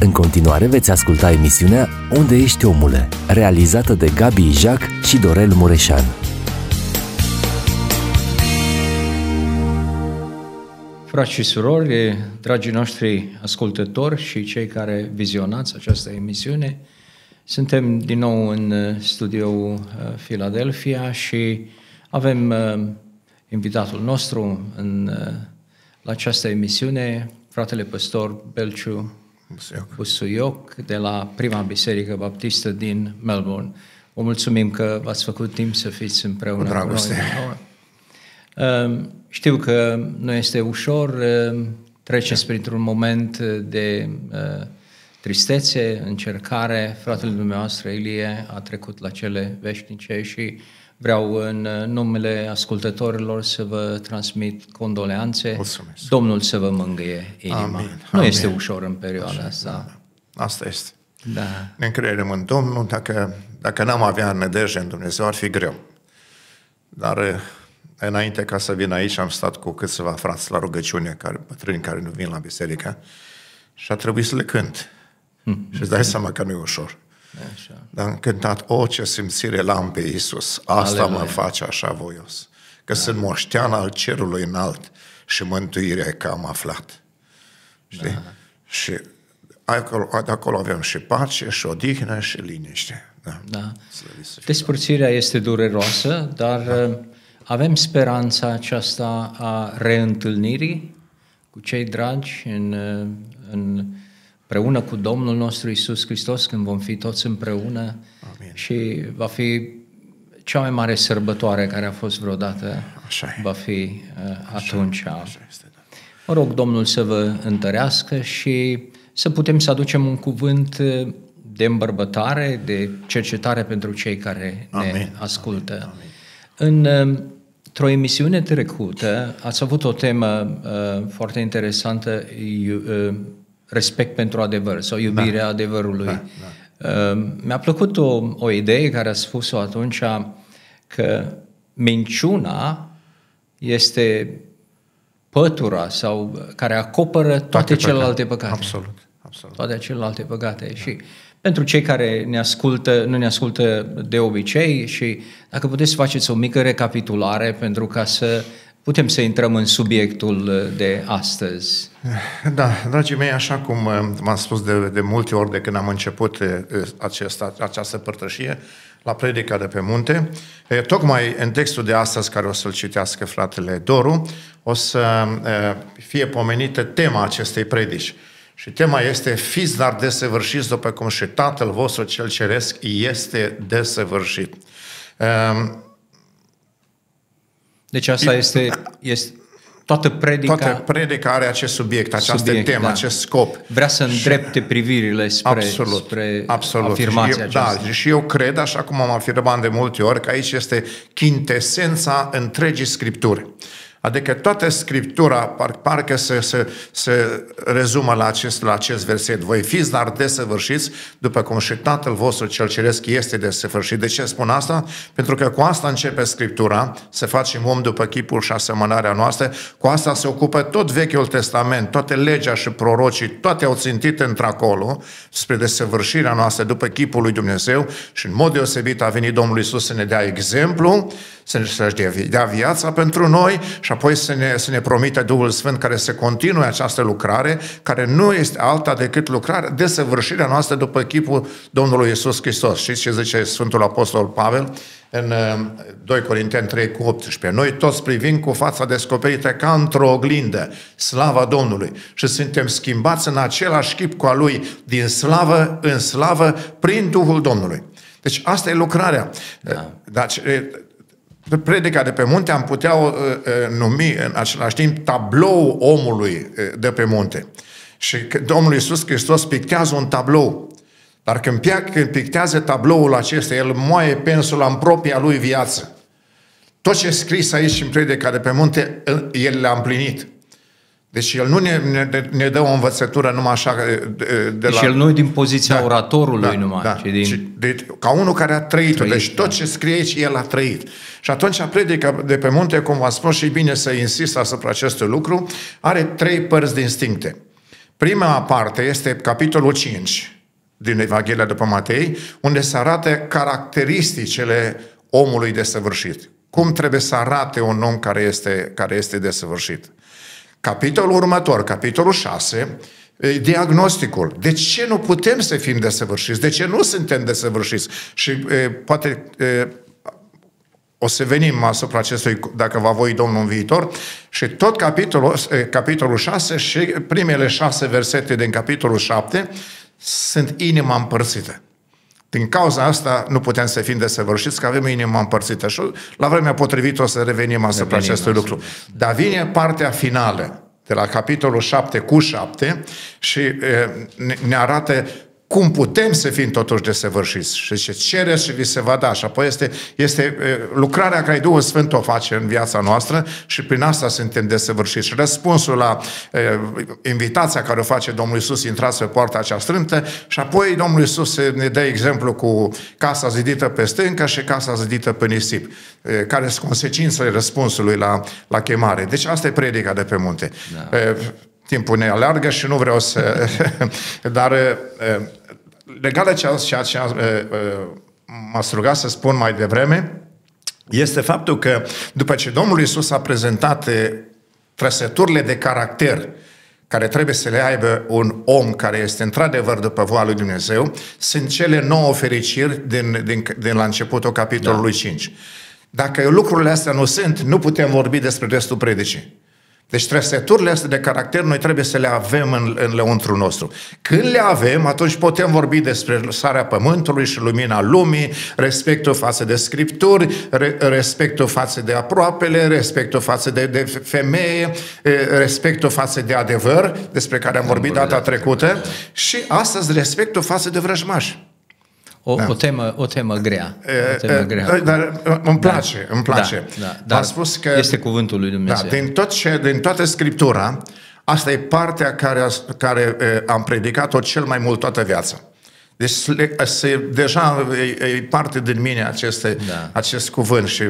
În continuare veți asculta emisiunea Unde ești omule, realizată de Gabi Ijac și Dorel Mureșan. Frați și surori, dragii noștri ascultători și cei care vizionați această emisiune, suntem din nou în studioul Philadelphia și avem uh, invitatul nostru în, uh, la această emisiune, fratele păstor Belciu Busuioc. Busuioc de la Prima Biserică Baptistă din Melbourne. Vă mulțumim că v-ați făcut timp să fiți împreună Cu dragoste. noi. Uh, Știu că nu este ușor, uh, treceți printr-un moment de uh, tristețe, încercare. Fratele dumneavoastră, Ilie, a trecut la cele veșnice și vreau în numele ascultătorilor să vă transmit condoleanțe. Mulțumesc. Domnul să vă mângâie inima. Amin, Nu amin. este ușor în perioada asta. Asta este. Da. Ne încredem în Domnul, dacă, dacă n-am avea nădejde în Dumnezeu, ar fi greu. Dar eh, înainte ca să vin aici, am stat cu câțiva frați la rugăciune, care, bătrâni care nu vin la biserică, și a trebuit să le cânt. și îți dai seama că nu e ușor. Așa. Dar am cântat, o, ce simțire l-am pe Iisus, asta Aleluia. mă face așa voios. Că da. sunt moștean al cerului înalt și mântuirea că am aflat. Știi? Da. Și acolo, de acolo avem și pace, și odihnă, și liniște. Da. Da. Slăvit să fie Despărțirea este dureroasă, dar da. avem speranța aceasta a reîntâlnirii cu cei dragi în, uh, în, împreună cu Domnul nostru Isus Hristos, când vom fi toți împreună Amin. și va fi cea mai mare sărbătoare care a fost vreodată, Așa e. va fi uh, atunci. Așa este, da. Mă rog Domnul să vă întărească și să putem să aducem un cuvânt uh, de îmbărbătare, de cercetare pentru cei care ne Amin. ascultă. În, uh, într-o emisiune trecută ați avut o temă uh, foarte interesantă, iu, uh, respect pentru adevăr sau iubirea adevărului. Da, Uh, mi-a plăcut o, o idee care a spus-o atunci că minciuna este pătura sau care acoperă toate, celelalte păcate. Absolut, absolut. Toate celelalte păcate. Și pentru cei care ne ascultă, nu ne ascultă de obicei și dacă puteți să faceți o mică recapitulare pentru ca să putem să intrăm în subiectul de astăzi. Da, dragii mei, așa cum uh, v-am spus de, de multe ori de când am început uh, acesta, această părtășie, la predica de pe munte, e, tocmai în textul de astăzi care o să-l citească fratele Doru, o să e, fie pomenită tema acestei predici. Și tema este Fiți dar desăvârșiți după cum și Tatăl vostru cel ceresc este desăvârșit. E, Deci asta este, este toată predica Toată predica are acest subiect, această Subiect, temă, da. acest scop. vrea să îndrepte privirile spre, Absolut, spre absolut. afirmația și eu, aceasta. Da, și eu cred, așa cum am afirmat de multe ori, că aici este chintesența întregii Scripturi. Adică toată Scriptura par, parcă se, se, se rezumă la acest, la acest verset. Voi fiți dar desăvârșiți, după cum și Tatăl vostru cel Ceresc este desăvârșit. De ce spun asta? Pentru că cu asta începe Scriptura, să facem om după chipul și asemănarea noastră. Cu asta se ocupă tot Vechiul Testament, toate legea și prorocii, toate au țintit într-acolo spre desăvârșirea noastră după chipul lui Dumnezeu și în mod deosebit a venit Domnul Isus să ne dea exemplu, să ne să-și dea, dea viața pentru noi și apoi să ne, să ne promite Duhul Sfânt care să continue această lucrare, care nu este alta decât lucrarea, desăvârșirea noastră după chipul Domnului Isus Hristos. Știți ce zice Sfântul Apostol Pavel în uh, 2 Corinteni 3 cu 18? Noi toți privim cu fața descoperită ca într-o oglindă, slava Domnului și suntem schimbați în același chip cu a Lui, din slavă în slavă, prin Duhul Domnului. Deci asta e lucrarea. Da. Deci, predica de pe munte am putea o uh, uh, numi în același timp tablou omului uh, de pe munte. Și că Domnul Iisus Hristos pictează un tablou. Dar când, pia- când pictează tabloul acesta, el moaie pensula în propria lui viață. Tot ce e scris aici în predica de pe munte, el- el le-a împlinit. Deci el nu ne, ne, ne dă o învățătură numai așa de, de Deci la... el nu e din poziția oratorului numai, da. ci din... Și de, ca unul care a trăit, Trăit, deci tot da. ce scrie aici, el a trăit. Și atunci predica de pe munte, cum v-am spus și e bine să insist asupra acestui lucru, are trei părți distincte. Prima parte este capitolul 5 din Evanghelia după Matei, unde se arată caracteristicile omului desăvârșit. Cum trebuie să arate un om care este, care este desăvârșit. Capitolul următor, capitolul 6, diagnosticul. De ce nu putem să fim desăvârșiți? De ce nu suntem desăvârșiți? Și e, poate e, o să venim asupra acestui, dacă va voi Domnul în viitor, și tot capitolul, capitolul 6 și primele șase versete din capitolul 7 sunt inima împărțită. Din cauza asta nu putem să fim desăvârșiți, că avem inima împărțită. Și la vremea potrivită o să revenim asupra revenim acestui asupra. lucru. Dar vine partea finală, de la capitolul 7 cu 7 și e, ne arată cum putem să fim totuși desăvârșiți. Și ce cereți și vi se va da. Și apoi este, este lucrarea care Duhul Sfânt o face în viața noastră și prin asta suntem desăvârșiți. Și răspunsul la e, invitația care o face Domnul Isus, intrați pe poarta acea strântă și apoi Domnul Isus ne dă exemplu cu casa zidită pe stâncă și casa zidită pe nisip, e, care sunt consecințele răspunsului la, la chemare. Deci asta e predica de pe munte. Da. E, timpul ne alergă și nu vreau să... Dar legat de ceea ce m-a rugat să spun mai devreme, este faptul că după ce Domnul Isus a prezentat trăsăturile de caracter care trebuie să le aibă un om care este într-adevăr după voia lui Dumnezeu, sunt cele nouă fericiri din, din, din la începutul capitolului da. 5. Dacă lucrurile astea nu sunt, nu putem vorbi despre restul predicii. Deci trăsăturile astea de caracter noi trebuie să le avem în, în lăuntru nostru. Când le avem, atunci putem vorbi despre sarea pământului și lumina lumii, respectul față de scripturi, re, respectul față de aproapele, respectul față de, de femeie, respectul față de adevăr, despre care am vorbit data trecută, și astăzi respectul față de vrăjmași. O, da. o, temă, o temă grea. O temă e, grea. Dar îmi place, da. îmi place. Da, da, dar spus că, este cuvântul lui Dumnezeu. Da, din, tot ce, din toată Scriptura, asta e partea care, care am predicat-o cel mai mult toată viața. Deci se, deja e, e parte din mine aceste, da. acest cuvânt și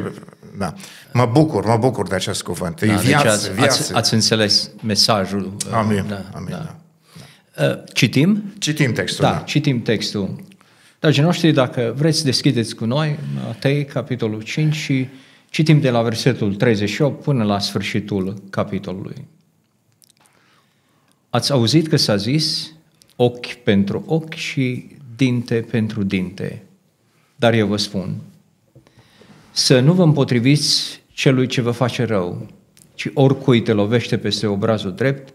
da. Mă bucur, mă bucur de acest cuvânt. E da, deci viață, deci ați, viață. Ați, ați înțeles mesajul. Amin, da, amin, da. da. Citim? Citim textul. Da, da. citim textul. Dragii noștri, dacă vreți, deschideți cu noi Matei, capitolul 5 și citim de la versetul 38 până la sfârșitul capitolului. Ați auzit că s-a zis ochi pentru ochi și dinte pentru dinte. Dar eu vă spun, să nu vă împotriviți celui ce vă face rău, ci oricui te lovește peste obrazul drept,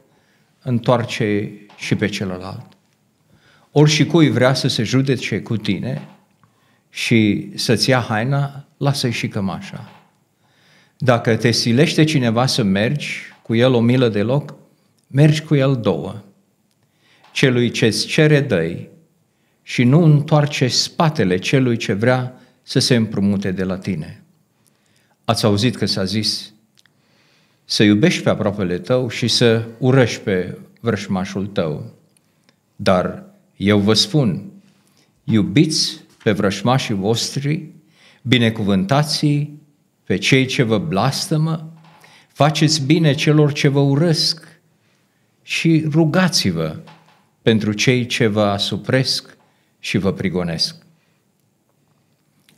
întoarce și pe celălalt. Ori și cui vrea să se judece cu tine și să-ți ia haina, lasă-i și cămașa. Dacă te silește cineva să mergi cu el o milă de loc, mergi cu el două. Celui ce-ți cere dăi și nu întoarce spatele celui ce vrea să se împrumute de la tine. Ați auzit că s-a zis să iubești pe aproapele tău și să urăști pe vrășmașul tău. Dar eu vă spun, iubiți pe vrășmașii voștri, binecuvântați pe cei ce vă blastămă, faceți bine celor ce vă urăsc și rugați-vă pentru cei ce vă asupresc și vă prigonesc,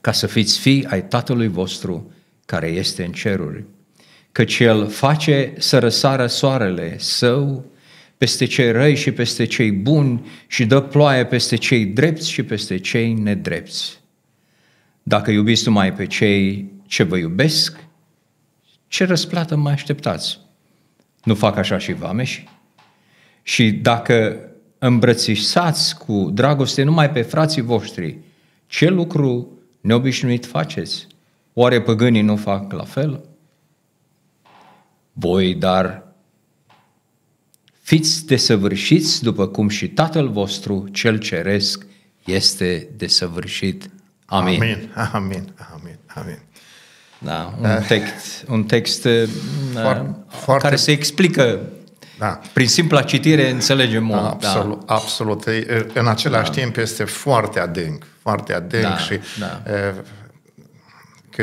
ca să fiți fii ai Tatălui vostru care este în ceruri, căci El face să răsară soarele său peste cei răi și peste cei buni și dă ploaie peste cei drepți și peste cei nedrepți. Dacă iubiți numai pe cei ce vă iubesc, ce răsplată mai așteptați? Nu fac așa și vameși? Și dacă îmbrățișați cu dragoste numai pe frații voștri, ce lucru neobișnuit faceți? Oare păgânii nu fac la fel? Voi, dar, Fiți desăvârșiți după cum și Tatăl vostru, cel ceresc, este desăvârșit. Amin. Amin, amin, amin, amin. Da, un uh, text, un text uh, foarte, foarte, care se explică da. Prin simpla citire înțelegem mult. Da, absolut, da. absolut. În același da. timp este foarte adânc, foarte adânc da, și da.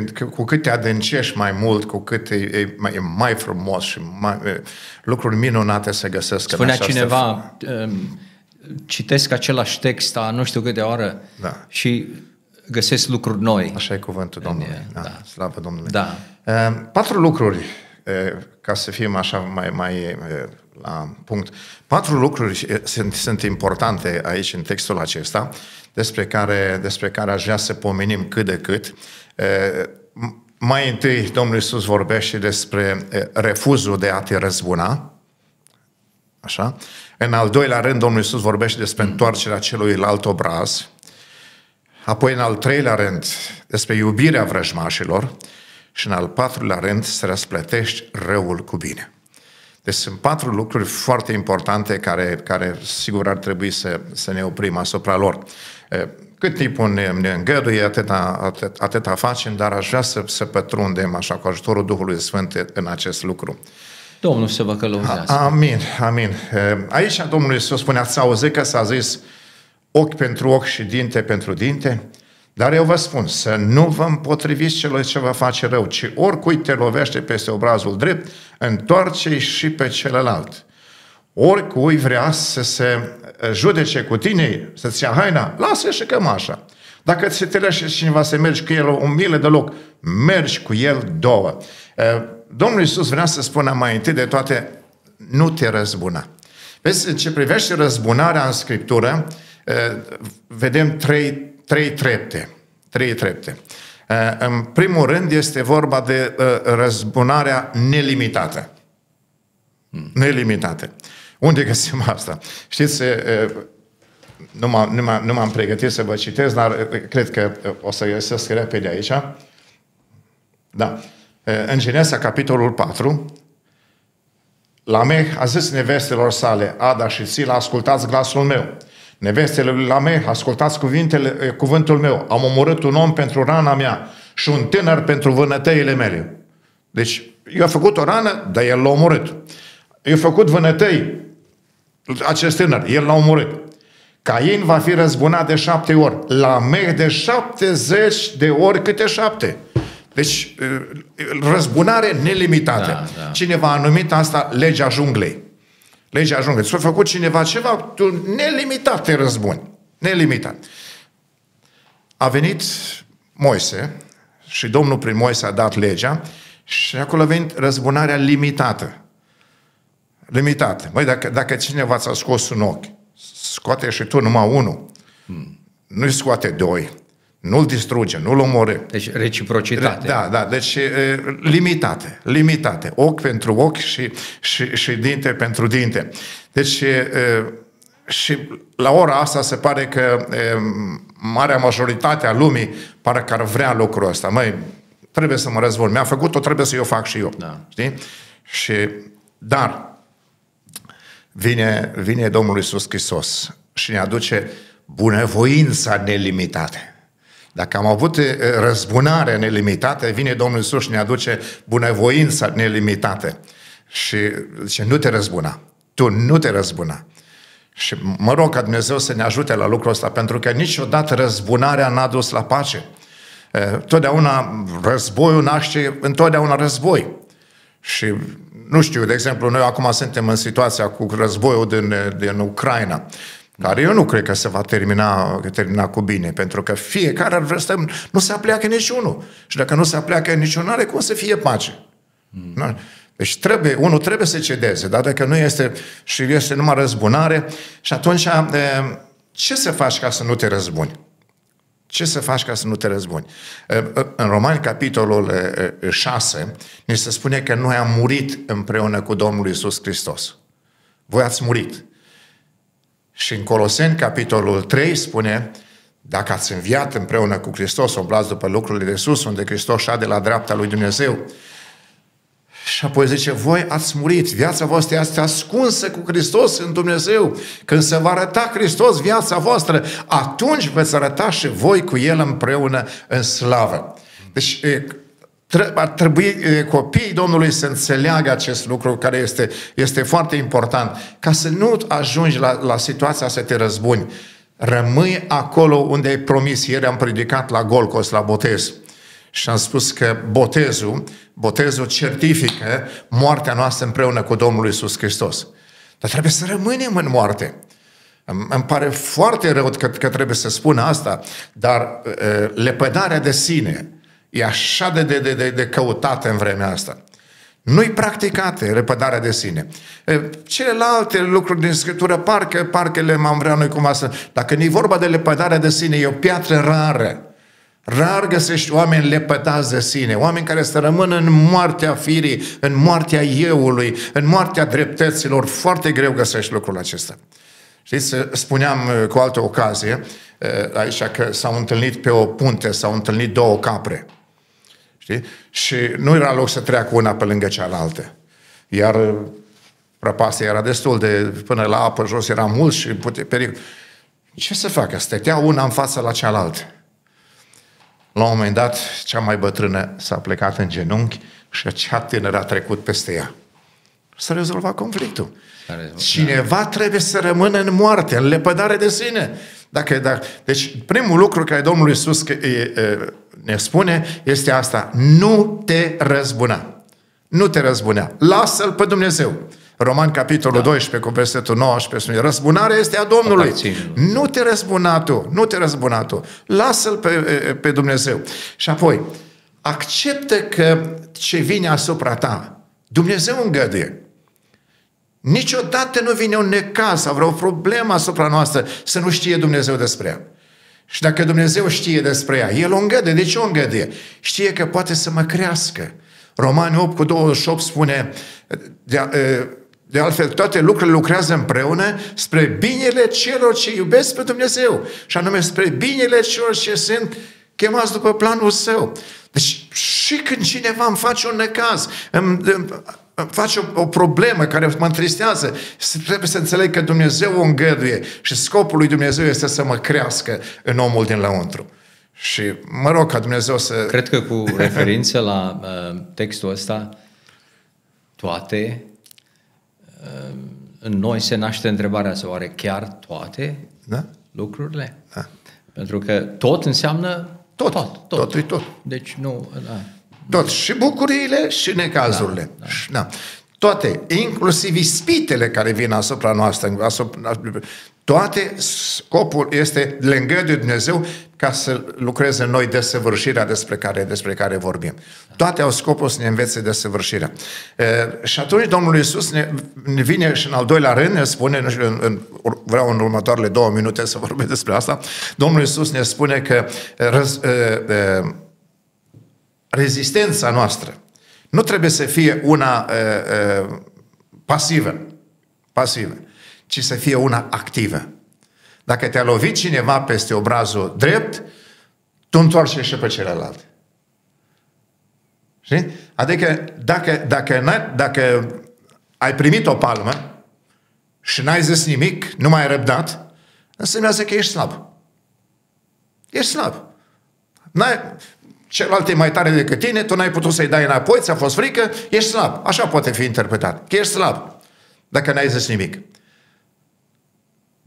Când, cu cât te adâncești mai mult, cu cât e, e, mai, e mai frumos și mai, e, lucruri minunate se găsesc Spunea în această cineva, um, citesc același text a nu știu câte oră Da. și găsesc lucruri noi. Așa e cuvântul Domnului. e, Da, da. Slavă Domnului. Da. Uh, Patru lucruri, uh, ca să fim așa mai, mai uh, la punct. Patru lucruri uh, sunt, sunt importante aici în textul acesta, despre care, despre care aș vrea să pomenim cât de cât. Uh, m- Mai întâi, Domnul Iisus vorbește despre uh, refuzul de a te răzbuna, Așa? În al doilea rând, Domnul Iisus vorbește despre întoarcerea celuilalt obraz. Apoi, în al treilea rând, despre iubirea vrăjmașilor. Și în al patrulea rând, să răsplătești răul cu bine. Deci sunt patru lucruri foarte importante care, care sigur ar trebui să, să ne oprim asupra lor. E, Cât timpul ne, ne îngăduie, atâta, atât, atâta facem, dar aș vrea să, să pătrundem așa cu ajutorul Duhului Sfânt în acest lucru. Domnul să vă călăuzească. Amin, amin. Aici Domnul Iisus spune, ați auzit că s-a zis ochi pentru ochi și dinte pentru dinte? Dar eu vă spun să nu vă împotriviți celor ce vă face rău, ci oricui te lovește peste obrazul drept, întoarce și pe celălalt. Oricui vrea să se judece cu tine, să-ți ia haina, lasă și cămașa. Dacă ți te lește cineva să mergi cu el o milă de loc, mergi cu el două. Domnul Iisus vrea să spună mai întâi de toate, nu te răzbuna. Vezi, în ce privește răzbunarea în Scriptură, vedem trei, trei trepte. Trei trepte. În primul rând este vorba de răzbunarea nelimitată. Nelimitată. Unde găsim asta? Știți, nu m-am, nu, m-am, nu m-am pregătit să vă citesc, dar cred că o să găsesc repede aici. Da. În Genesa, capitolul 4, Lameh a zis nevestelor sale, Ada și Sila, ascultați glasul meu. Nevestele lui Lameh, ascultați cuvintele, cuvântul meu. Am omorât un om pentru rana mea și un tânăr pentru vânătăile mele. Deci, eu am făcut o rană, dar el l-a omorât. Eu am făcut vânătăi, acest tânăr, el l-a omorât. Cain va fi răzbunat de șapte ori. Lameh de șaptezeci de ori câte șapte. Deci, răzbunare nelimitată. Da, da. Cineva a numit asta legea junglei. Legea junglei. S-a făcut cineva ceva, tu nelimitat te răzbuni. Nelimitat. A venit Moise și Domnul prin Moise a dat legea și acolo a venit răzbunarea limitată. Limitată. Măi, dacă, dacă cineva ți-a scos un ochi, scoate și tu numai unul. Hmm. Nu-i scoate doi. Nu-l distruge, nu-l omorâ. Deci reciprocitate. Da, da, deci e, limitate, limitate. Ochi pentru ochi și, și, și dinte pentru dinte. Deci e, și la ora asta se pare că e, marea majoritate a lumii pare că ar vrea lucrul ăsta. Măi, trebuie să mă răzbun. Mi-a făcut-o, trebuie să eu fac și eu. Da. Știi? Și, dar vine, vine Domnul Iisus Hristos și ne aduce bunăvoința nelimitată. Dacă am avut răzbunare nelimitată, vine Domnul Iisus și ne aduce bunăvoința nelimitată. Și zice, nu te răzbuna. Tu nu te răzbuna. Și mă rog ca Dumnezeu să ne ajute la lucrul ăsta, pentru că niciodată răzbunarea n-a dus la pace. Totdeauna războiul naște întotdeauna război. Și nu știu, de exemplu, noi acum suntem în situația cu războiul din, din Ucraina care eu nu cred că se va termina, termina cu bine, pentru că fiecare ar vrea să nu se apleacă niciunul. Și dacă nu se apleacă niciunul, are cum să fie pace. Mm. Deci trebuie, unul trebuie să cedeze, dar dacă nu este și este numai răzbunare, și atunci ce să faci ca să nu te răzbuni? Ce să faci ca să nu te răzbuni? În Romani, capitolul 6, ne se spune că noi am murit împreună cu Domnul Isus Hristos. Voi ați murit. Și în Coloseni, capitolul 3, spune, dacă ați înviat împreună cu Hristos, omblați după lucrurile de sus, unde Hristos șade la dreapta lui Dumnezeu. Și apoi zice, voi ați murit, viața voastră este ascunsă cu Hristos în Dumnezeu. Când se va arăta Hristos viața voastră, atunci veți arăta și voi cu El împreună în slavă. Deci ar trebui copiii Domnului să înțeleagă acest lucru care este, este foarte important, ca să nu ajungi la, la situația să te răzbuni. Rămâi acolo unde ai promis. Ieri am predicat la Golcos, la botez. Și am spus că botezul, botezul certifică moartea noastră împreună cu Domnul Isus Hristos. Dar trebuie să rămânem în moarte. Îmi pare foarte rău că, că trebuie să spun asta, dar uh, lepădarea de sine e așa de, de, de, de căutată în vremea asta. Nu-i practicate repădarea de sine. Celelalte lucruri din Scriptură, parcă, parcă le am vrea noi cumva să... Dacă nu e vorba de lepădarea de sine, e o piatră rară. Rar găsești oameni lepădați de sine, oameni care să rămână în moartea firii, în moartea euului, în moartea dreptăților. Foarte greu găsești lucrul acesta. Știți, spuneam cu altă ocazie, aici că s-au întâlnit pe o punte, s-au întâlnit două capre. Știi? Și nu era loc să treacă una pe lângă cealaltă. Iar uh, prăpastia era destul de, până la apă jos era mult și pute, pericol. Ce să facă? Stătea una în față la cealaltă. La un moment dat, cea mai bătrână s-a plecat în genunchi și cea tânără a trecut peste ea. S-a rezolvat conflictul. Cineva trebuie să rămână în moarte, în lepădare de sine. Dacă, dacă, deci, primul lucru care Domnul Iisus ne spune este asta. Nu te răzbuna. Nu te răzbunea. Lasă-L pe Dumnezeu. Roman, capitolul da. 12, cu versetul 19, spune, răzbunarea este a Domnului. Nu te răzbuna tu, nu te răzbuna tu. Lasă-L pe, pe Dumnezeu. Și apoi, acceptă că ce vine asupra ta, Dumnezeu îngăduie. Niciodată nu vine un necaz sau vreo problemă asupra noastră să nu știe Dumnezeu despre ea. Și dacă Dumnezeu știe despre ea, El o îngăde. De ce o îngăde? Știe că poate să mă crească. Romani 8 cu 28 spune, de, de altfel, toate lucrurile lucrează împreună spre binele celor ce iubesc pe Dumnezeu. Și anume spre binele celor ce sunt chemați după planul său. Deci și când cineva îmi face un necaz, îmi, îmi, face o, o problemă care mă întristează, trebuie să înțeleg că Dumnezeu o îngăduie și scopul lui Dumnezeu este să mă crească în omul din lăuntru. Și mă rog ca Dumnezeu să... Cred că cu referință la uh, textul ăsta, toate, uh, în noi se naște întrebarea să oare chiar toate da? lucrurile? Da. Pentru că tot înseamnă tot. Tot, tot. tot, tot. Deci nu... Da. Tot. Și bucuriile și necazurile. Da, da. Da. Toate, inclusiv ispitele care vin asupra noastră, asupra, toate, scopul este lângă de Dumnezeu ca să lucreze în noi desăvârșirea despre care, despre care vorbim. Toate au scopul să ne învețe desăvârșirea. E, și atunci Domnul Iisus ne, ne vine și în al doilea rând, ne spune, nu știu, în, în, vreau în următoarele două minute să vorbesc despre asta, Domnul Iisus ne spune că răz, e, e, rezistența noastră nu trebuie să fie una e, e, pasivă, pasivă, ci să fie una activă. Dacă te-a lovit cineva peste obrazul drept, tu întoarce și pe celălalt. Știi? Adică dacă, dacă, dacă ai primit o palmă și n-ai zis nimic, nu mai ai răbdat, înseamnă că ești slab. Ești slab. N-ai, celălalt e mai tare decât tine, tu n-ai putut să-i dai înapoi, ți-a fost frică, ești slab. Așa poate fi interpretat. Că ești slab. Dacă n-ai zis nimic.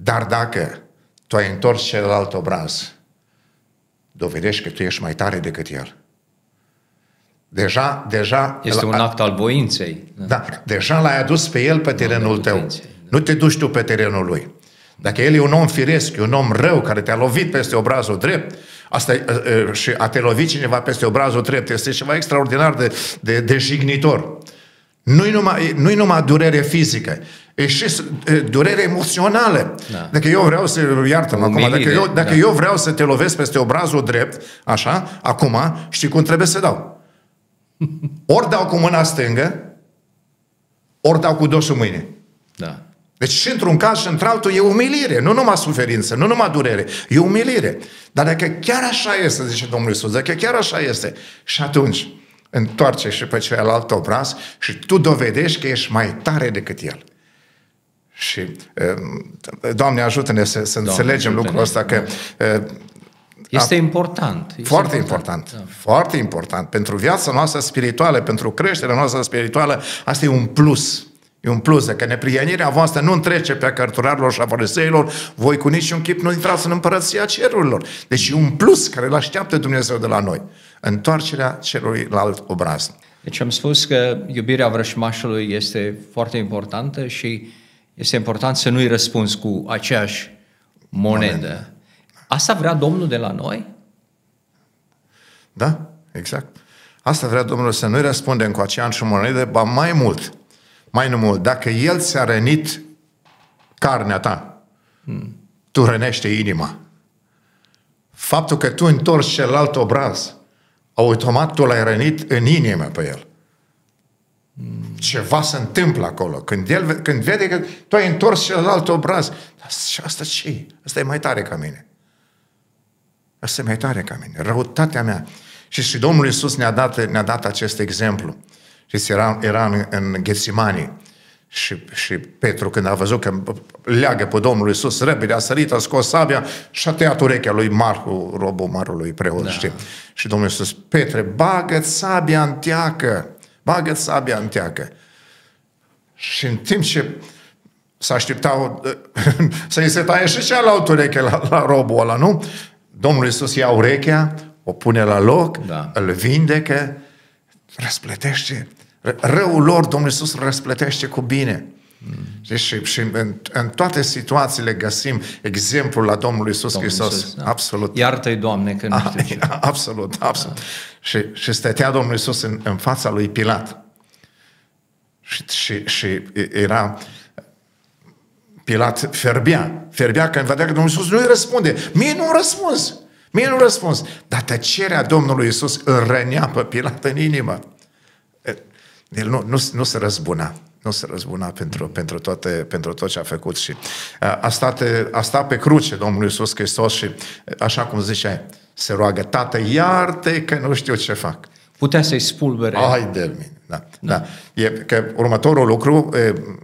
Dar dacă tu ai întors celălalt obraz, dovedești că tu ești mai tare decât el. Deja, deja... Este un act al voinței. Da, da deja l-ai adus pe el pe terenul tău. Da. Nu te duci tu pe terenul lui. Dacă el e un om firesc, e un om rău care te-a lovit peste obrazul drept, asta și a te lovit cineva peste obrazul drept este ceva extraordinar de, de, de jignitor. Nu-i numai, nu-i numai durere fizică, e și durere emoțională. Da. Dacă eu vreau să, iartă-mă acum, dacă, eu, dacă da. eu vreau să te lovesc peste obrazul drept, așa, acum, știi cum trebuie să dau? Ori dau cu mâna stângă, ori dau cu dosul mâine. Da. Deci și într-un caz și într-altul e umilire, nu numai suferință, nu numai durere, e umilire. Dar dacă chiar așa este, zice Domnul Iisus, dacă chiar așa este, și atunci întoarce și pe celălalt obraz și tu dovedești că ești mai tare decât el. Și, um, Doamne, ajută-ne să, să Doamne, înțelegem lucrul ăsta, că uh, este important. Este foarte important. important da. Foarte important. Pentru viața noastră spirituală, pentru creșterea noastră spirituală, asta e un plus. E un plus, că neprienirea voastră nu întrece pe cărturarilor și a fariseilor, voi cu niciun chip nu intrați în împărăția cerurilor. Deci e un plus care îl așteaptă Dumnezeu de la noi. Întoarcerea celuilalt obraz. Deci am spus că iubirea vrășmașului este foarte importantă și este important să nu-i răspunzi cu aceeași monedă. monedă. Asta vrea Domnul de la noi? Da, exact. Asta vrea Domnul să nu-i răspundem cu aceeași monedă, ba mai mult, mai nu mult, dacă El ți-a rănit carnea ta, hmm. tu rănește inima. Faptul că tu întorci celălalt obraz, automat tu l-ai rănit în inimă pe el. Hmm. Ceva se întâmplă acolo. Când, el, când vede că tu ai întors celălalt obraz, și asta ce Asta e mai tare ca mine. Asta e mai tare ca mine. Răutatea mea. Și, și Domnul Iisus ne-a dat, ne-a dat acest exemplu. Și era, era în, în Ghețimanii. Și, și Petru, când a văzut că leagă pe Domnul Iisus, repede a sărit, a scos sabia și a tăiat urechea lui Marcu, robul marului preot, da. știi? Și Domnul Iisus, Petre, bagă sabia în teacă, bagă sabia în teacă. Și în timp ce să așteptau să-i se taie și cealaltă ureche la, la robul ăla, nu? Domnul Iisus ia urechea, o pune la loc, da. îl vindecă, răsplătește răul lor, Domnul Iisus răsplătește cu bine. Mm. Și, și în, în toate situațiile găsim exemplul la Domnul Iisus Hristos. Da. Absolut. Iartă-i, Doamne, că nu ah, știu ce. Absolut, absolut. Da. Și, și stătea Domnul Iisus în, în fața lui Pilat. Și, și, și era... Pilat ferbea. Ferbea când vedea că Domnul Iisus nu-i răspunde. Mie nu răspuns. Mie nu răspuns. Dar tăcerea Domnului Iisus îl rănea pe Pilat în inimă. El nu, nu, nu se răzbuna. Nu se răzbuna pentru, pentru, toate, pentru tot ce a făcut și a stat, a stat pe cruce Domnul Iisus Hristos și așa cum zicea, se roagă, Tată, iartă că nu știu ce fac. Putea să-i spulbere. Ai de mine, da. da. da. E că următorul lucru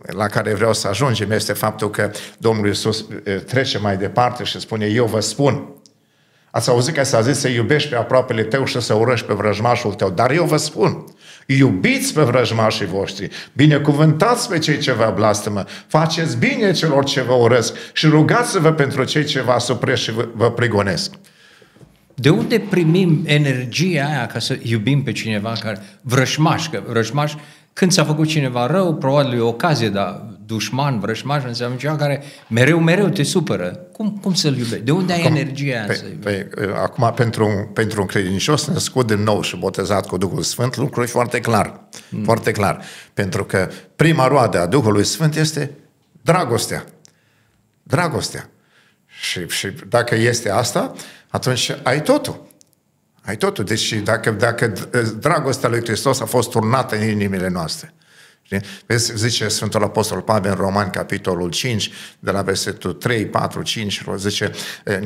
la care vreau să ajungem este faptul că Domnul Iisus trece mai departe și spune, eu vă spun, Ați auzit că s-a zis să iubești pe aproapele tău și să urăști pe vrăjmașul tău. Dar eu vă spun, Iubiți pe vrăjmașii voștri, binecuvântați pe cei ce vă blastămă, faceți bine celor ce vă urăsc și rugați-vă pentru cei ce vă asupresc și vă, vă prigonesc. De unde primim energia aia ca să iubim pe cineva care vrăjmaș, că vrăjmaș când s-a făcut cineva rău, probabil e o ocazie, dar dușman, vrășmaș, înseamnă ceva care mereu, mereu te supără. Cum, cum să-l iubești? De unde ai acum, energia pe, să pe, Acum, pentru, pentru un credincios născut din nou și botezat cu Duhul Sfânt, lucrul e foarte clar. Mm. Foarte clar. Pentru că prima roadă a Duhului Sfânt este dragostea. Dragostea. Și, și dacă este asta, atunci ai totul. Ai totul. Deci dacă, dacă dragostea lui Hristos a fost turnată în inimile noastre. Vezi, zice Sfântul Apostol Pavel în Roman, capitolul 5, de la versetul 3, 4, 5, zice,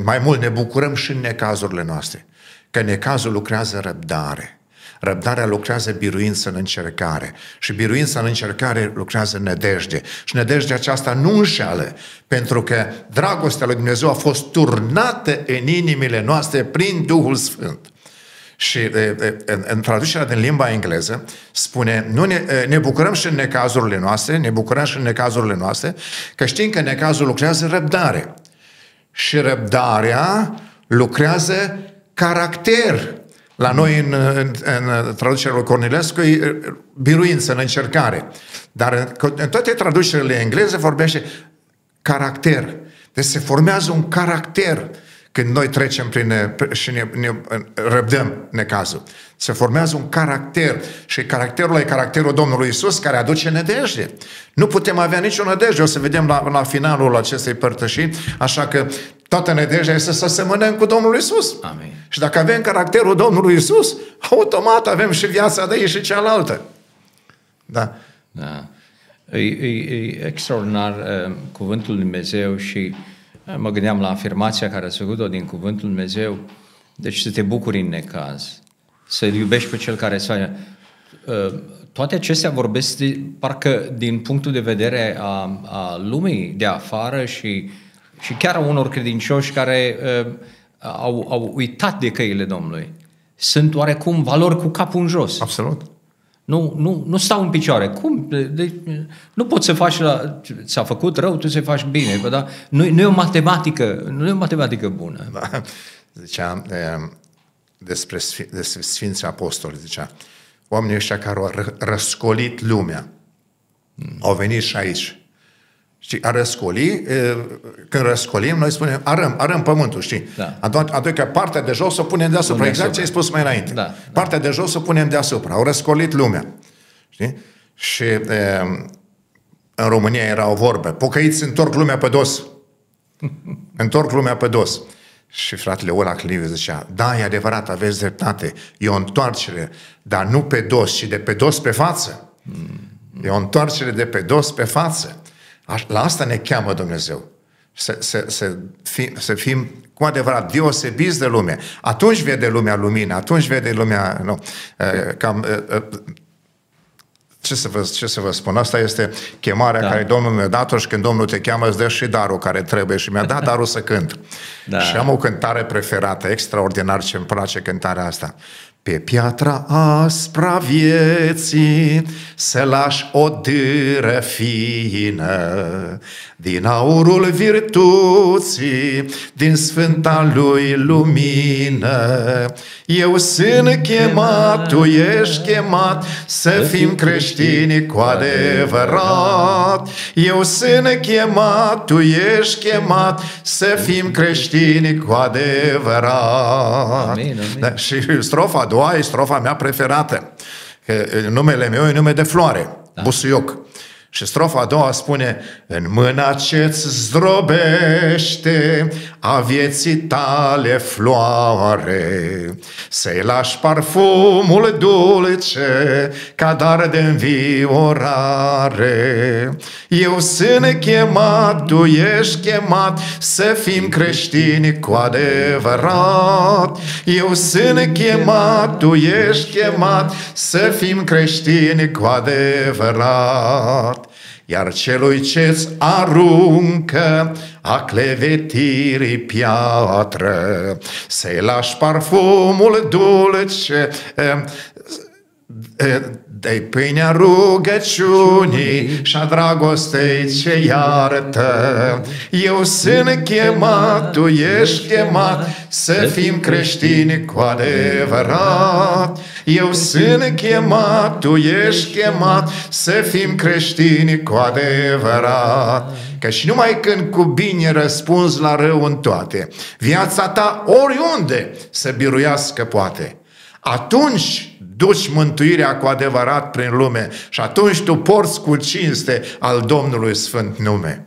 mai mult ne bucurăm și în necazurile noastre, că necazul lucrează răbdare. Răbdarea lucrează biruință în încercare și biruința în încercare lucrează nădejde. Și nădejdea aceasta nu înșeală, pentru că dragostea lui Dumnezeu a fost turnată în inimile noastre prin Duhul Sfânt. Și în, în traducerea din limba engleză spune, nu ne, ne bucurăm și în necazurile noastre, ne bucurăm și în necazurile noastre, că știm că necazul lucrează răbdare. Și răbdarea lucrează caracter. La noi, în, în, în traducerea lui Cornilescu, e biruință, în încercare. Dar în, în toate traducerile engleze vorbește caracter. Deci se formează un caracter când noi trecem prin și ne, ne răbdăm necazul. Se formează un caracter și caracterul e caracterul Domnului Isus care aduce nădejde. Nu putem avea nicio nădejde, o să vedem la, la finalul acestei părtășii, așa că toată nădejdea este să semănăm cu Domnul Isus. Amin. Și dacă avem caracterul Domnului Isus, automat avem și viața de ei și cealaltă. Da. Da. E, e, e extraordinar uh, cuvântul Lui Dumnezeu și Mă gândeam la afirmația care ați făcut-o din Cuvântul Dumnezeu, deci să te bucuri în necaz, să-L iubești pe Cel care să ă, toate acestea vorbesc de, parcă din punctul de vedere a, a lumii de afară și, și chiar a unor credincioși care uh, au, au uitat de căile Domnului. Sunt oarecum valori cu capul în jos. Absolut. Nu, nu, nu stau în picioare. Cum? De, de, nu poți să faci la... Ți-a făcut rău, tu să faci bine. Bă, da? nu, nu e o matematică, nu e o matematică bună. Da. Zicea, despre, sfi, despre Sfinții Apostoli, zicea, oamenii ăștia care au ră- răscolit lumea, mm. au venit și aici. Știi, a răscoli, e, când răscolim, noi spunem, arăm, arăm pământul, știi? Da. Atunci, adică partea de jos o punem deasupra, Punem exact ce ai deasupra. spus mai înainte. Da, da. Partea de jos o punem deasupra, au răscolit lumea. Știi? Și e, în România era o vorbă, pocăiți întorc lumea pe dos. întorc lumea pe dos. Și fratele Ola Cliviu zicea, da, e adevărat, aveți dreptate, e o întoarcere, dar nu pe dos, ci de pe dos pe față. E o întoarcere de pe dos pe față. Aș- La asta ne cheamă Dumnezeu. Să, să, să, fim, să fim cu adevărat deosebiți de lume. Atunci vede lumea lumină, atunci vede lumea... Nu, eh, cam, eh, eh, ce să, vă, ce să vă spun? Asta este chemarea da. Da. care Domnul mi-a dat-o și când Domnul te cheamă îți dă și darul care trebuie și mi-a dat darul să cânt. Da. Și am o cântare preferată, extraordinar ce îmi place cântarea asta. Pe piatra aspra vieții se lași o dâră fină, din aurul virtuții, din sfânta lui lumină. Eu sunt chemat, tu ești chemat, să fim creștini cu adevărat. Eu sunt chemat, tu ești chemat, să fim creștini cu adevărat. Amin, amin. Da, și strofa a doua e strofa mea preferată. Că e, numele meu e nume de floare, da. busuioc. Și strofa a doua spune În mâna ce-ți zdrobește A vieții tale floare Să-i lași parfumul dulce Ca dar de înviorare. Eu sunt chemat, tu ești chemat Să fim creștini cu adevărat. Eu sunt chemat, tu ești chemat Să fim creștini cu adevărat iar celui ce-ți aruncă a clevetirii piatră, să-i lași parfumul dulce, em, de pâinea rugăciunii și a dragostei ce iartă. Eu sunt chemat, tu ești chemat să fim creștini cu adevărat. Eu sunt chemat, tu ești chemat să fim creștini cu adevărat. Că și numai când cu bine răspunzi la rău în toate, viața ta oriunde să biruiască poate. Atunci duci mântuirea cu adevărat prin lume și atunci tu porți cu cinste al Domnului Sfânt nume.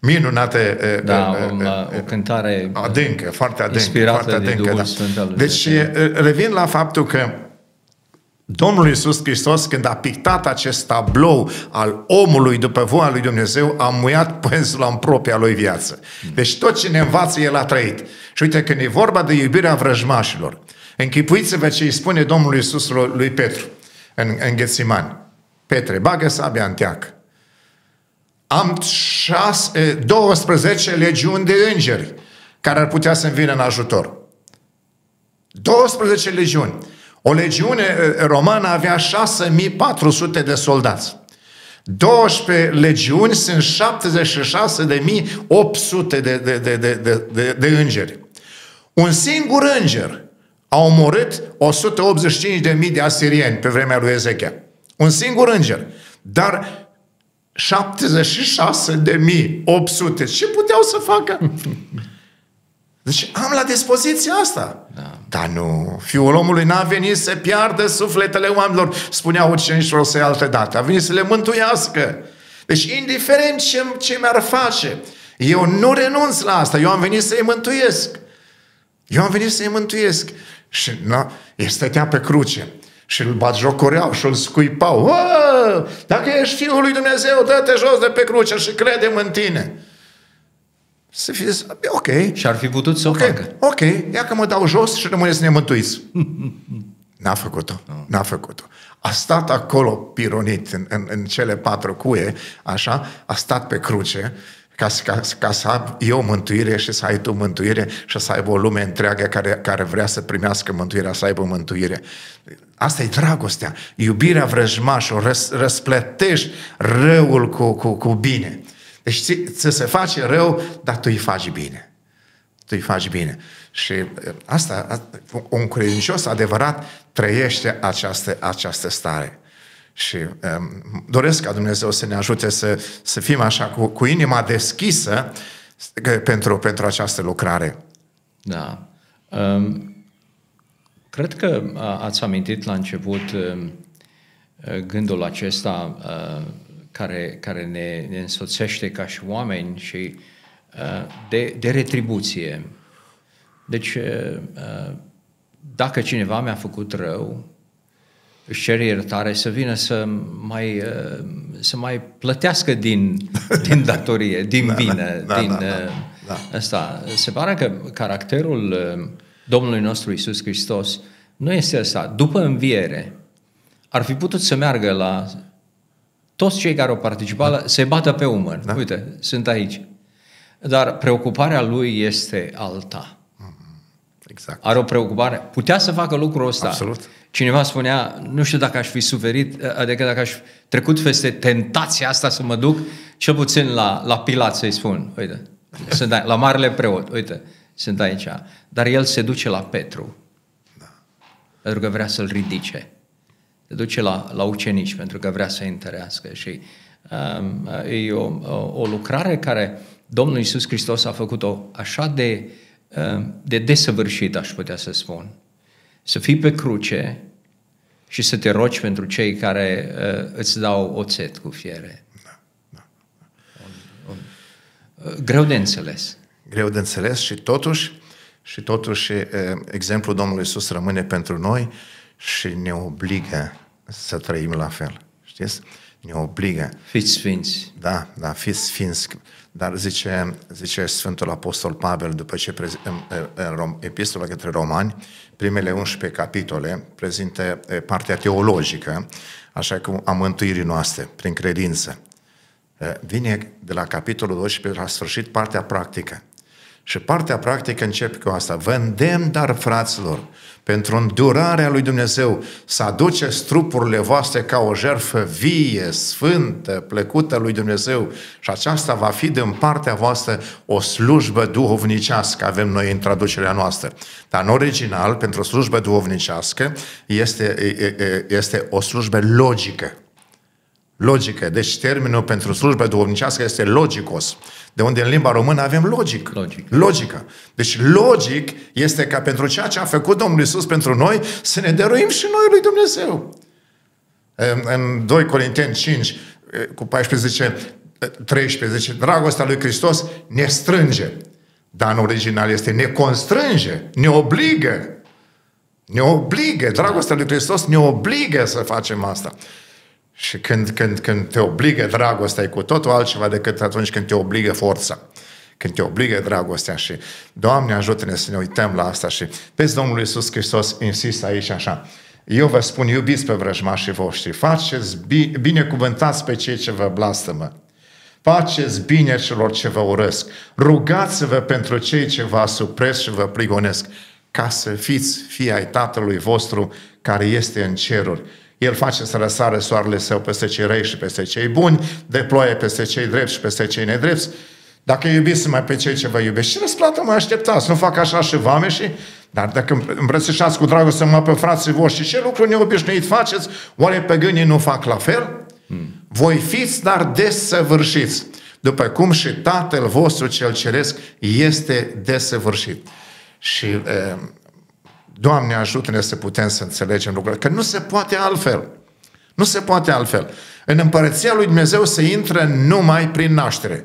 Minunate e, Da, e, o, e, o cântare adâncă, foarte adâncă. inspirată foarte de adâncă, Duhul da. Sfânt al lui Deci Dumnezeu. e, revin la faptul că Domnul Iisus Hristos, când a pictat acest tablou al omului după voia lui Dumnezeu, a muiat pânzul în propria lui viață. Deci tot ce ne învață, El a trăit. Și uite, când e vorba de iubirea vrăjmașilor, închipuiți-vă ce îi spune Domnul Iisus lui Petru în, în Ghețiman. Petre, bagă sabia în teac. Am șase, 12 legiuni de îngeri care ar putea să-mi vină în ajutor. 12 legiuni. O legiune eh, romană avea 6400 de soldați. 12 legiuni sunt 76.800 de, de, de, de, de, de, de îngeri. Un singur înger a omorât 185.000 de asirieni pe vremea lui Ezechia. Un singur înger. Dar 76.800 ce puteau să facă? Deci am la dispoziție asta. Da. Dar nu, fiul omului n-a venit să piardă sufletele oamenilor, spunea ucenicilor să altă dată. A venit să le mântuiască. Deci, indiferent ce, ce mi-ar face, eu nu renunț la asta. Eu am venit să-i mântuiesc. Eu am venit să-i mântuiesc. Și na, el stătea pe cruce și îl batjocoreau și îl scuipau. Ă, dacă ești Fiul lui Dumnezeu, dă-te jos de pe cruce și credem în tine. Să fie zis, ok. Și ar fi putut să o Ok, facă. ok, ia că mă dau jos și rămâneți nemântuiți. N-a făcut-o, n-a făcut-o. A stat acolo pironit în, în, în cele patru cuie, așa, a stat pe cruce, ca, să- ca, ca să am eu mântuire și să ai tu mântuire și să aibă o lume întreagă care, care vrea să primească mântuirea, să aibă mântuire. Asta e dragostea, iubirea vrăjmașului, răs, răsplătești răul cu, cu, cu bine. Deci ți, ți se face rău, dar tu îi faci bine. tu îi faci bine. Și uh, asta, asta, un credincios adevărat trăiește această, această stare. Și um, doresc ca Dumnezeu să ne ajute să, să fim așa cu, cu inima deschisă pentru, pentru această lucrare. Da. Um, cred că ați amintit la început um, gândul acesta uh, care, care ne, ne însoțește ca și oameni și uh, de, de retribuție. Deci, uh, uh dacă cineva mi-a făcut rău, își cere iertare să vină să mai, uh, să mai plătească din, din datorie, din da, vină, da, din da, da, uh, da. asta. Se pare că caracterul uh, Domnului nostru Isus Hristos nu este asta. După înviere, ar fi putut să meargă la toți cei care au participat, da. se bată pe umăr. Da. Uite, sunt aici. Dar preocuparea lui este alta. Exact. Are o preocupare. Putea să facă lucrul ăsta. Absolut. Cineva spunea, nu știu dacă aș fi suferit, adică dacă aș trecut peste tentația asta să mă duc, cel puțin la, la Pilat să-i spun, uite, sunt aici, la Marele Preot, uite, sunt aici. Dar el se duce la Petru, da. pentru că vrea să-l ridice. Se duce la, la ucenici, pentru că vrea să-i întărească. Și um, e o, o, o lucrare care Domnul Iisus Hristos a făcut-o așa de, um, de desăvârșit, aș putea să spun să fii pe cruce și să te rogi pentru cei care uh, îți dau oțet cu fiere. Da, da. Un, un, uh, greu de înțeles. Greu de înțeles și totuși, și totuși uh, exemplul Domnului Iisus rămâne pentru noi și ne obligă să trăim la fel. Știți? Ne obligă. Fiți sfinți. Da, da, fiți sfinți. Dar zice, zice Sfântul Apostol Pavel, după ce prezi, în, în epistola către romani, primele 11 capitole prezintă partea teologică, așa cum a mântuirii noastre, prin credință. Vine de la capitolul 12 la sfârșit partea practică. Și partea practică începe cu asta. Vă îndemn, dar, fraților, pentru îndurarea lui Dumnezeu, să aduceți trupurile voastre ca o jertfă vie, sfântă, plăcută lui Dumnezeu și aceasta va fi din partea voastră o slujbă duhovnicească, avem noi în traducerea noastră. Dar în original, pentru o slujbă duhovnicească, este, este o slujbă logică. Logică. Deci termenul pentru slujbă duhovnicească este logicos. De unde în limba română avem logic. Logic. Logică. Deci logic este ca pentru ceea ce a făcut Domnul Isus pentru noi să ne dăruim și noi lui Dumnezeu. În 2 Corinteni 5 cu 14 13 zice, dragostea lui Hristos ne strânge. Dar în original este ne constrânge, ne obligă. Ne obligă, dragostea lui Hristos ne obligă să facem asta. Și când, când, când te obligă dragostea, e cu totul altceva decât atunci când te obligă forța. Când te obligă dragostea și Doamne ajută-ne să ne uităm la asta și vezi Domnul Iisus Hristos insistă aici așa. Eu vă spun, iubiți pe vrăjmașii voștri, faceți bine, binecuvântați pe cei ce vă blastămă. Faceți bine celor ce vă urăsc. Rugați-vă pentru cei ce vă asupresc și vă prigonesc, ca să fiți fii ai Tatălui vostru care este în ceruri el face să răsare soarele său peste cei răi și peste cei buni, de ploaie peste cei drepți și peste cei nedrepți. Dacă iubiți mai pe cei ce vă iubesc, ce răsplată mai așteptați? Nu fac așa și vame și... Dar dacă îmbrățișați cu dragoste mă pe frații voștri, ce lucru neobișnuit faceți? Oare pe gânii nu fac la fel? Hmm. Voi fiți, dar desăvârșiți, după cum și Tatăl vostru cel ceresc este desăvârșit. Și uh, Doamne, ajută-ne să putem să înțelegem lucrurile, că nu se poate altfel. Nu se poate altfel. În împărăția lui Dumnezeu se intră numai prin naștere.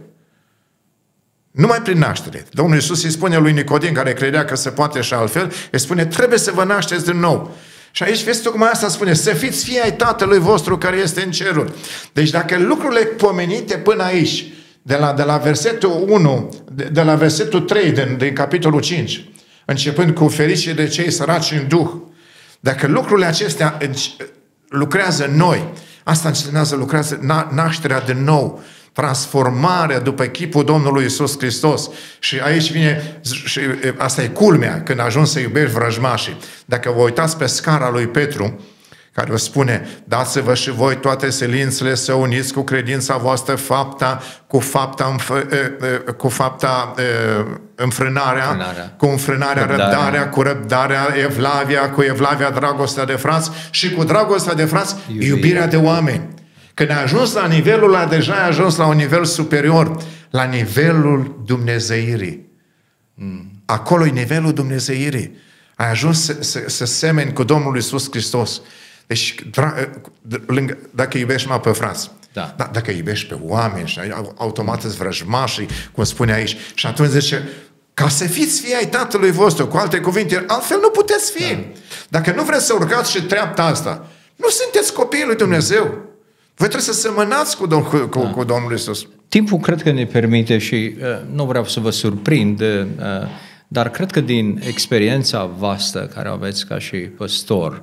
Numai prin naștere. Domnul Iisus îi spune lui Nicodim, care credea că se poate și altfel, îi spune, trebuie să vă nașteți din nou. Și aici vezi tocmai asta spune, să fiți fii ai Tatălui vostru care este în ceruri. Deci dacă lucrurile pomenite până aici, de la, de la versetul 1, de, de la versetul 3 din, din capitolul 5, începând cu fericire de cei săraci în Duh. Dacă lucrurile acestea lucrează în noi, asta înseamnă lucrează nașterea de nou, transformarea după chipul Domnului Isus Hristos. Și aici vine, și asta e culmea, când ajungi să iubești vrăjmașii. Dacă vă uitați pe scara lui Petru, care vă spune, dați-vă și voi toate silințele să uniți cu credința voastră fapta, cu fapta, înf- cu fapta înfrânarea, Înfrânarea. cu înfrânarea, Răbdarea. răbdarea, cu răbdarea, evlavia, cu evlavia, dragostea de frați și cu dragostea de frați, Iubirea. iubirea de oameni. Când ai ajuns la nivelul ăla, deja ai ajuns la un nivel superior, la nivelul Dumnezeirii. Acolo e nivelul Dumnezeirii. Ai ajuns să, să, să semeni cu Domnul Isus Hristos. Deci, dra- lângă, dacă iubești mai pe frați, Da. da, dacă iubești pe oameni și ai- automat îți vrăjmașii, cum spune aici, și atunci zice, ca să fiți fii ai Tatălui vostru, cu alte cuvinte, altfel nu puteți fi. Da. Dacă nu vreți să urcați și treapta asta, nu sunteți copiii lui Dumnezeu. Voi trebuie să semănați cu, Dom- cu, cu, cu Domnul Isus. Timpul cred că ne permite și uh, nu vreau să vă surprind, uh, dar cred că din experiența vastă care o aveți ca și păstor,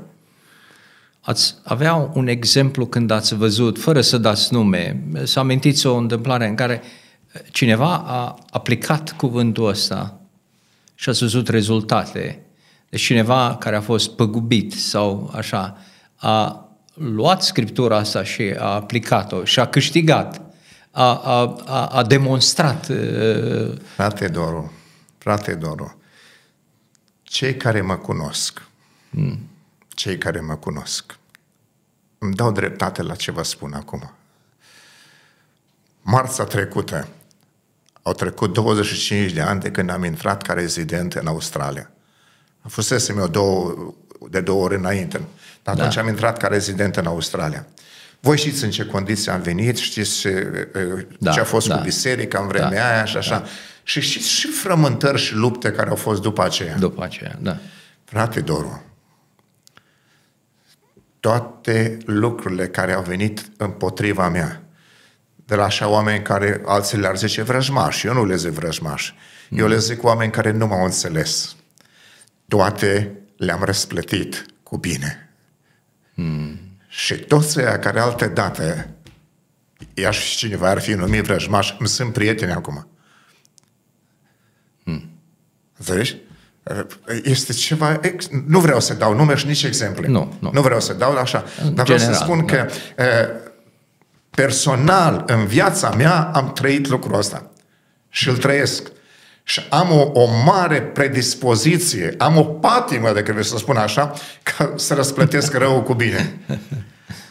ați avea un exemplu când ați văzut, fără să dați nume, să amintiți o întâmplare în care cineva a aplicat cuvântul ăsta și ați văzut rezultate. Deci cineva care a fost păgubit sau așa, a luat scriptura asta și a aplicat-o și a câștigat, a, a, a, a demonstrat. uh, Frate Doru, frate Doru, cei care mă cunosc, cei care mă cunosc, îmi dau dreptate la ce vă spun acum. Marța trecută, au trecut 25 de ani de când am intrat ca rezident în Australia. A fusesem eu două, de două ori înainte, dar atunci Da. am intrat ca rezident în Australia. Voi știți în ce condiții am venit, știți ce, Da, ce a fost da. cu biserica în vremea Da, aia și așa. Și știți și frământări și lupte care au fost după aceea. după aceea. Da. Frate Doru, toate lucrurile care au venit împotriva mea, de la așa oameni care alții le-ar zice vrăjmași, eu nu le zic vrăjmași, eu le zic oameni care nu m-au înțeles. Toate le-am răsplătit cu bine. Și toți ăia care alte date, ea și cineva ar fi numit vrăjmași, îmi sunt prieteni acum. Înțelegi? Este ceva... Ex... Nu vreau să dau nume și nici exemple. Nu, nu. nu vreau să dau așa. În Dar vreau să general, spun da. că e, personal, în viața mea, am trăit lucrul ăsta. Și îl trăiesc. Și am o, o mare predispoziție, am o patimă, de trebuie să spun așa, ca să răsplătesc răul cu bine.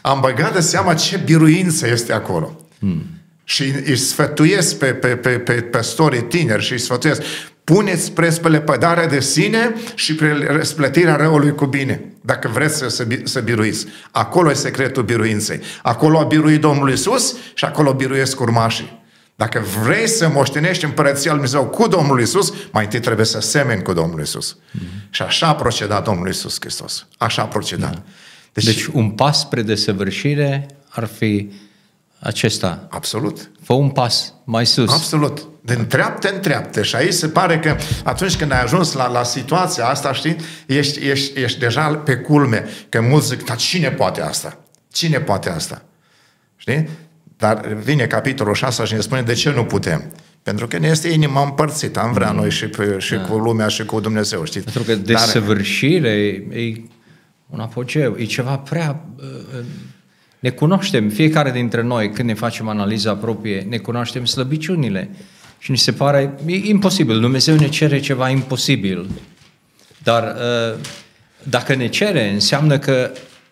Am băgat de seama ce biruință este acolo. Hmm. Și îi sfătuiesc pe, pe, pe, pe păstorii tineri și îi sfătuiesc puneți preț pe lepădarea de sine și pe răsplătirea răului cu bine, dacă vreți să, să, bi- să biruiți. Acolo e secretul biruinței. Acolo a biruit Domnul Isus și acolo biruiesc urmașii. Dacă vrei să moștenești împărăția lui Dumnezeu cu Domnul Isus, mai întâi trebuie să semeni cu Domnul Isus. Mm-hmm. Și așa a procedat Domnul Isus Hristos. Așa a procedat. Da. Deci, Deci un pas spre desăvârșire ar fi acesta. absolut. Fă un pas mai sus. Absolut. Din treaptă în treaptă. Și aici se pare că atunci când ai ajuns la, la situația asta, știi, ești, ești, ești deja pe culme. Că mulți zic, dar cine poate asta? Cine poate asta? Știi? Dar vine capitolul 6 și ne spune de ce nu putem. Pentru că ne este inima împărțită. Am vrea noi și, pe, și da. cu lumea și cu Dumnezeu, știți? Pentru că desăvârșire e un apogeu, e ceva prea... uh, Ne cunoaștem, fiecare dintre noi, când ne facem analiza proprie, ne cunoaștem slăbiciunile. Și ni se pare e imposibil. Dumnezeu ne cere ceva imposibil. Dar uh, dacă ne cere, înseamnă că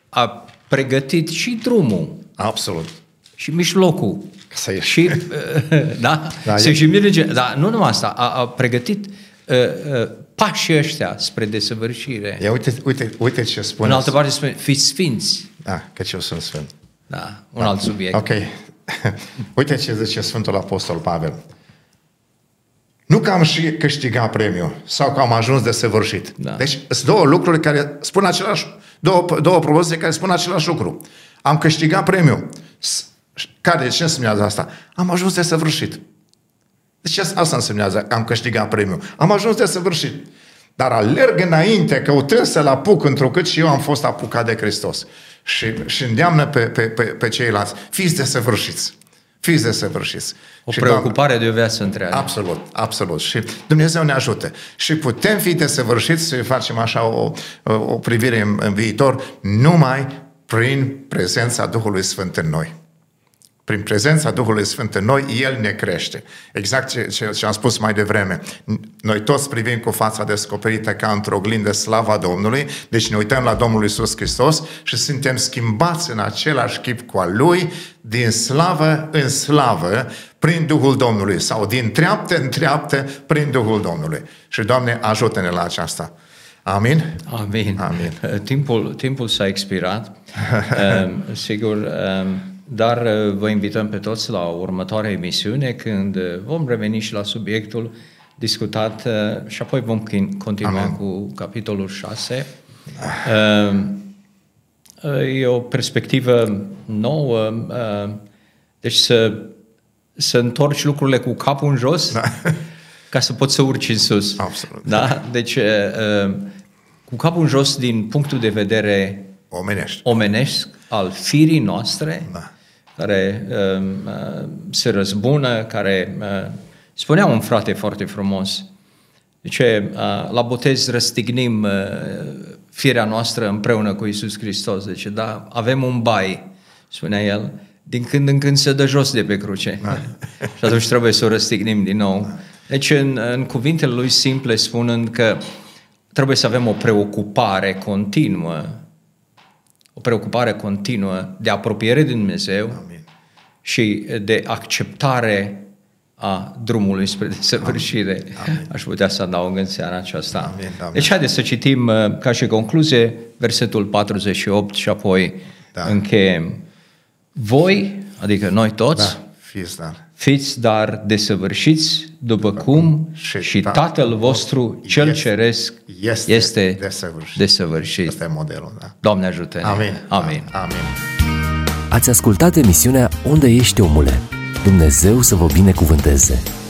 a pregătit și drumul Absolut. și mijlocul. Să ieși. Și, uh, da, Da, da e- să și merge. Dar nu numai asta, a, a pregătit uh, uh, pașii ăștia spre desăvârșire. Ia uite, uite, uite ce spune. În altă parte spune, fiți sfinți. Da, că eu sunt sfânt. Da, un alt subiect. Ok. Uite ce zice Sfântul Apostol Pavel. Nu că am și câștigat premiul sau că am ajuns de săvârșit. Da. Deci sunt două lucruri care spun același, două, două propoziții care spun același lucru. Am câștigat premiul. S- Care, ce înseamnă asta? Am ajuns de săvârșit. Deci asta însemnează am câștigat premiul. Am ajuns de săvârșit. Dar alerg înainte, căutând să-l apuc, întrucât și eu am fost apucat de Hristos. Și, și îndeamnă pe, pe, pe, pe ceilalți, fiți de săvârșiți. Fiți de săvârșiți. O Și, preocupare de o viață întreagă. Absolut, absolut. Și Dumnezeu ne ajută. Și putem fi desăvârșiți să facem așa o, o, o privire în, în viitor numai Prin prezența Duhului Sfânt în noi. Prin prezența Duhului Sfânt în noi, El ne crește. Exact ce, ce, ce am spus mai devreme. Noi toți privim cu fața descoperită ca într-o oglindă slava Domnului, deci ne uităm la Domnul Isus Hristos și suntem schimbați în același chip cu al Lui, din slavă în slavă, prin Duhul Domnului, sau din treaptă în treaptă, prin Duhul Domnului. Și, Doamne, ajută-ne la aceasta. Amin? Amin. Amin. Timpul, timpul s-a expirat. um, sigur, um, dar uh, vă invităm pe toți la următoarea emisiune când uh, vom reveni și la subiectul discutat uh, și apoi vom continua Amen. cu capitolul 6. E o perspectivă nouă, deci să, să întorci lucrurile cu capul în jos da. ca să poți să urci în sus. Absolut. Da? Deci cu capul în jos din punctul de vedere omenesc, omenesc al firii noastre, da care uh, se răzbună, care uh, spunea un frate foarte frumos, ce uh, la botez răstignim uh, firea noastră împreună cu Isus Hristos. Deci, da, avem un bai, spunea el, din când în când se dă jos de pe cruce. Da. și atunci trebuie să o răstignim din nou. Da. Deci, în, în cuvintele lui simple, spunând că trebuie să avem o preocupare continuă o preocupare continuă de apropiere de Dumnezeu Amin. și de acceptare a drumului spre desăvârșire. Amin. Aș putea să adaug în seara aceasta. Amin. Amin. Deci haideți să citim uh, ca și concluzie versetul 48 și apoi da. încheiem. Voi, adică noi toți, da. Fiți, dar. Fiți dar desăvârșiți după cum și, și Tatăl vostru cel este, ceresc este, este desăvârșit. desăvârșit. Asta e modelul, da. Doamne ajută Amin. Amin. Amin. Ați ascultat emisiunea Unde ești omule? Dumnezeu să vă binecuvânteze!